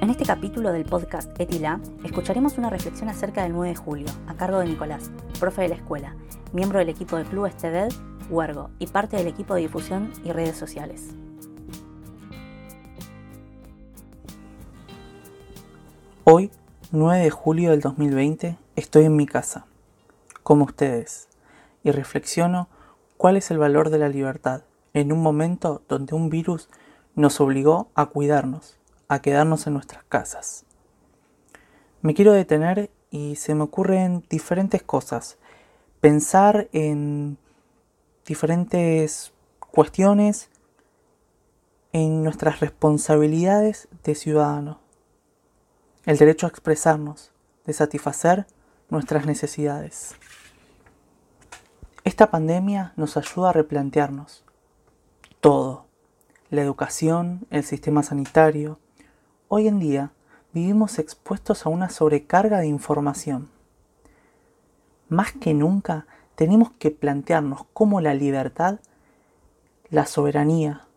En este capítulo del podcast Etila, escucharemos una reflexión acerca del 9 de julio, a cargo de Nicolás, profe de la escuela, miembro del equipo de Club Estedel, Huergo y parte del equipo de difusión y redes sociales. Hoy, 9 de julio del 2020, estoy en mi casa, como ustedes, y reflexiono cuál es el valor de la libertad en un momento donde un virus nos obligó a cuidarnos, a quedarnos en nuestras casas. Me quiero detener y se me ocurren diferentes cosas. Pensar en diferentes cuestiones, en nuestras responsabilidades de ciudadanos. El derecho a expresarnos, de satisfacer nuestras necesidades. Esta pandemia nos ayuda a replantearnos todo. La educación, el sistema sanitario, Hoy en día vivimos expuestos a una sobrecarga de información. Más que nunca tenemos que plantearnos cómo la libertad, la soberanía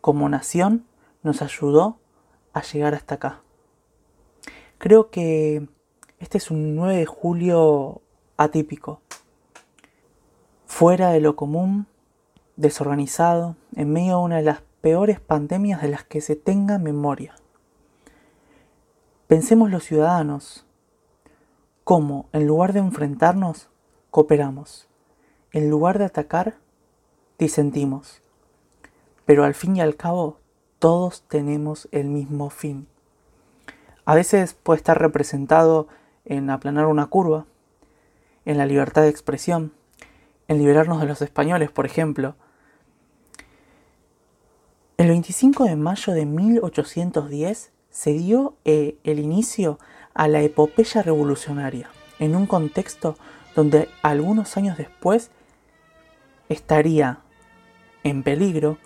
como nación nos ayudó a llegar hasta acá. Creo que este es un 9 de julio atípico, fuera de lo común, desorganizado, en medio de una de las peores pandemias de las que se tenga memoria. Pensemos los ciudadanos cómo, en lugar de enfrentarnos, cooperamos. En lugar de atacar, disentimos. Pero al fin y al cabo, todos tenemos el mismo fin. A veces puede estar representado en aplanar una curva, en la libertad de expresión, en liberarnos de los españoles, por ejemplo. El 25 de mayo de 1810 se dio eh, el inicio a la epopeya revolucionaria, en un contexto donde algunos años después estaría en peligro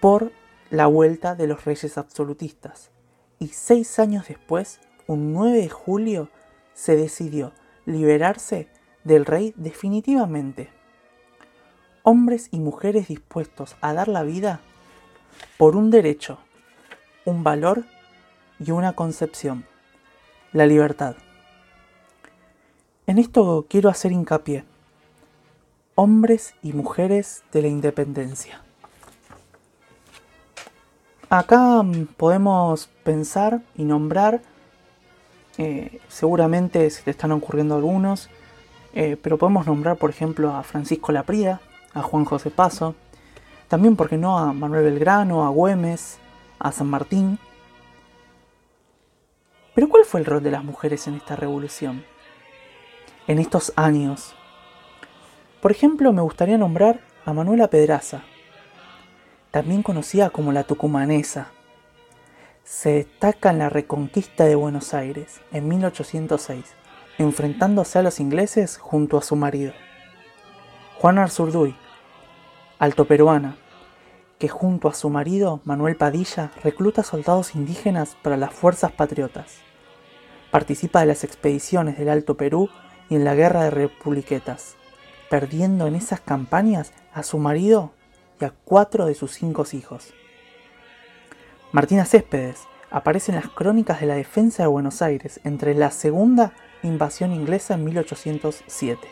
por la vuelta de los reyes absolutistas. Y seis años después, un 9 de julio, se decidió liberarse del rey definitivamente. Hombres y mujeres dispuestos a dar la vida por un derecho un valor y una concepción, la libertad. En esto quiero hacer hincapié, hombres y mujeres de la independencia. Acá mm, podemos pensar y nombrar, eh, seguramente se te están ocurriendo algunos, eh, pero podemos nombrar por ejemplo a Francisco Laprida, a Juan José Paso, también, porque no?, a Manuel Belgrano, a Güemes, a San Martín. Pero ¿cuál fue el rol de las mujeres en esta revolución? En estos años. Por ejemplo, me gustaría nombrar a Manuela Pedraza, también conocida como la tucumanesa. Se destaca en la reconquista de Buenos Aires en 1806, enfrentándose a los ingleses junto a su marido. Juana Arzurduy, alto peruana, que junto a su marido, Manuel Padilla, recluta soldados indígenas para las fuerzas patriotas. Participa de las expediciones del Alto Perú y en la Guerra de Republiquetas, perdiendo en esas campañas a su marido y a cuatro de sus cinco hijos. Martina Céspedes aparece en las crónicas de la defensa de Buenos Aires entre la segunda invasión inglesa en 1807.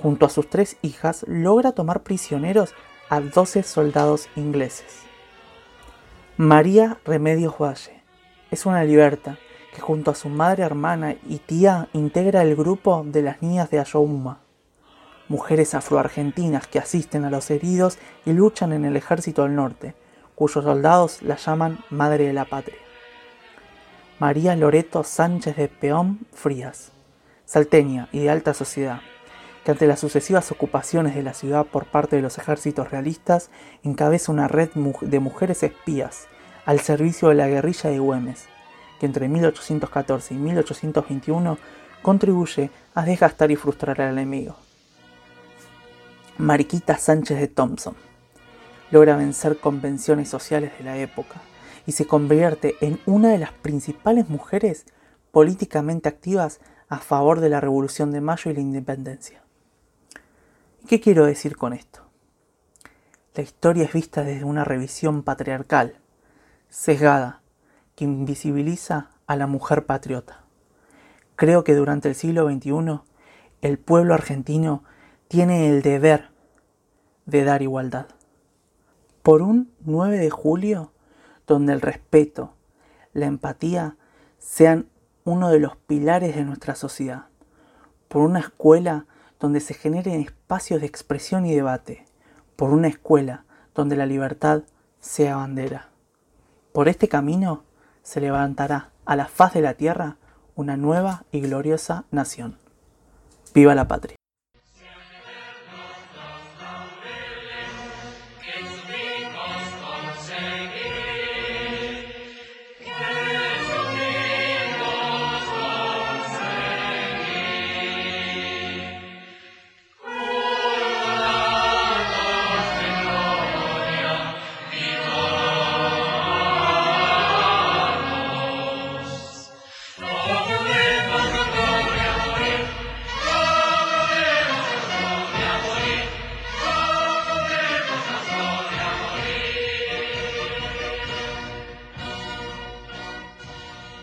Junto a sus tres hijas logra tomar prisioneros a 12 soldados ingleses. María Remedios Valle es una liberta que junto a su madre hermana y tía integra el grupo de las niñas de Ayohuma, mujeres afroargentinas que asisten a los heridos y luchan en el ejército del norte, cuyos soldados la llaman Madre de la Patria. María Loreto Sánchez de Peón Frías, salteña y de alta sociedad, que ante las sucesivas ocupaciones de la ciudad por parte de los ejércitos realistas encabeza una red de mujeres espías al servicio de la guerrilla de Güemes, que entre 1814 y 1821 contribuye a desgastar y frustrar al enemigo. Mariquita Sánchez de Thompson logra vencer convenciones sociales de la época y se convierte en una de las principales mujeres políticamente activas a favor de la Revolución de Mayo y la independencia. ¿Qué quiero decir con esto? La historia es vista desde una revisión patriarcal, sesgada, que invisibiliza a la mujer patriota. Creo que durante el siglo XXI el pueblo argentino tiene el deber de dar igualdad. Por un 9 de julio donde el respeto, la empatía sean uno de los pilares de nuestra sociedad. Por una escuela donde se generen espacios de expresión y debate. Por una escuela donde la libertad sea bandera. Por este camino se levantará a la faz de la tierra una nueva y gloriosa nación. Viva la patria.